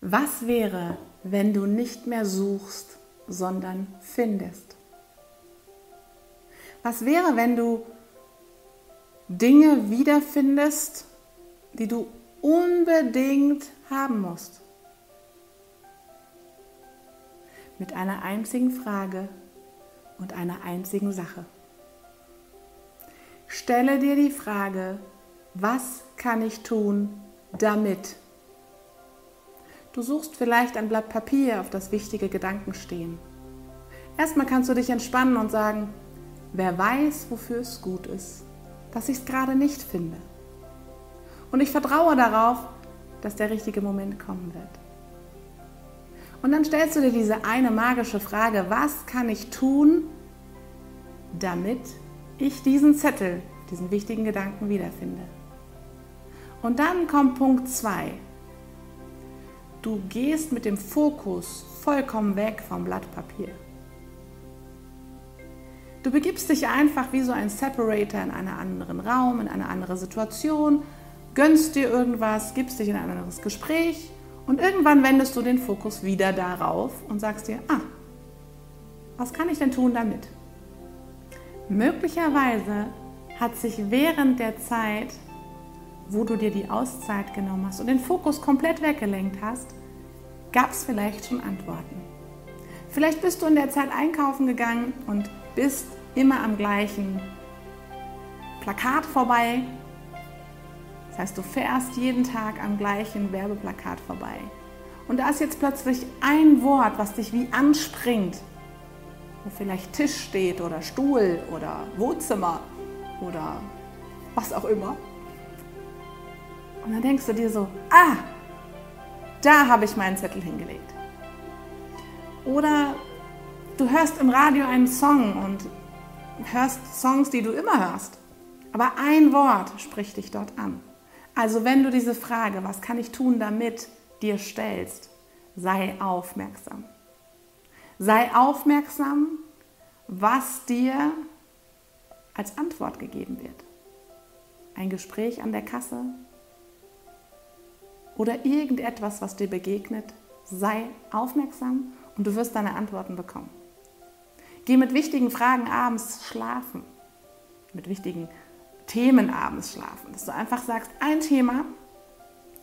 Was wäre, wenn du nicht mehr suchst, sondern findest? Was wäre, wenn du Dinge wiederfindest, die du unbedingt haben musst? Mit einer einzigen Frage und einer einzigen Sache. Stelle dir die Frage, was kann ich tun, damit? Du suchst vielleicht ein Blatt Papier, auf das wichtige Gedanken stehen. Erstmal kannst du dich entspannen und sagen, wer weiß, wofür es gut ist, dass ich es gerade nicht finde. Und ich vertraue darauf, dass der richtige Moment kommen wird. Und dann stellst du dir diese eine magische Frage, was kann ich tun, damit ich diesen Zettel, diesen wichtigen Gedanken wiederfinde. Und dann kommt Punkt 2. Du gehst mit dem Fokus vollkommen weg vom Blatt Papier. Du begibst dich einfach wie so ein Separator in einen anderen Raum, in eine andere Situation, gönnst dir irgendwas, gibst dich in ein anderes Gespräch und irgendwann wendest du den Fokus wieder darauf und sagst dir, ah, was kann ich denn tun damit? Möglicherweise hat sich während der Zeit wo du dir die Auszeit genommen hast und den Fokus komplett weggelenkt hast, gab es vielleicht schon Antworten. Vielleicht bist du in der Zeit einkaufen gegangen und bist immer am gleichen Plakat vorbei. Das heißt, du fährst jeden Tag am gleichen Werbeplakat vorbei. Und da ist jetzt plötzlich ein Wort, was dich wie anspringt, wo vielleicht Tisch steht oder Stuhl oder Wohnzimmer oder was auch immer. Und dann denkst du dir so, ah, da habe ich meinen Zettel hingelegt. Oder du hörst im Radio einen Song und hörst Songs, die du immer hörst. Aber ein Wort spricht dich dort an. Also wenn du diese Frage, was kann ich tun damit, dir stellst, sei aufmerksam. Sei aufmerksam, was dir als Antwort gegeben wird. Ein Gespräch an der Kasse, oder irgendetwas, was dir begegnet, sei aufmerksam und du wirst deine Antworten bekommen. Geh mit wichtigen Fragen abends schlafen, mit wichtigen Themen abends schlafen, dass du einfach sagst, ein Thema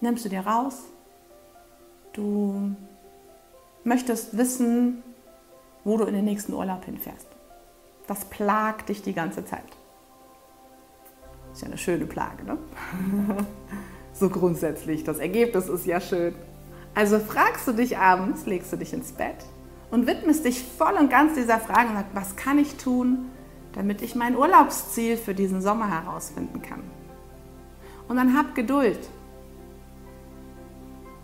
nimmst du dir raus, du möchtest wissen, wo du in den nächsten Urlaub hinfährst. Das plagt dich die ganze Zeit. Ist ja eine schöne Plage, ne? so grundsätzlich. Das Ergebnis ist ja schön. Also fragst du dich abends, legst du dich ins Bett und widmest dich voll und ganz dieser Frage und sagst, was kann ich tun, damit ich mein Urlaubsziel für diesen Sommer herausfinden kann. Und dann hab Geduld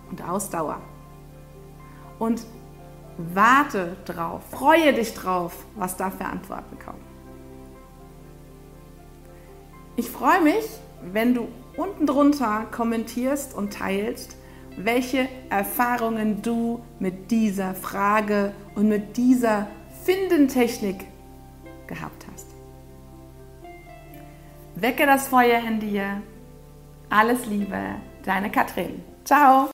und Ausdauer und warte drauf, freue dich drauf, was da für Antworten kommen. Ich freue mich, wenn du unten drunter kommentierst und teilst, welche Erfahrungen du mit dieser Frage und mit dieser Findentechnik gehabt hast. Wecke das Feuer in dir. Alles Liebe, deine Katrin. Ciao.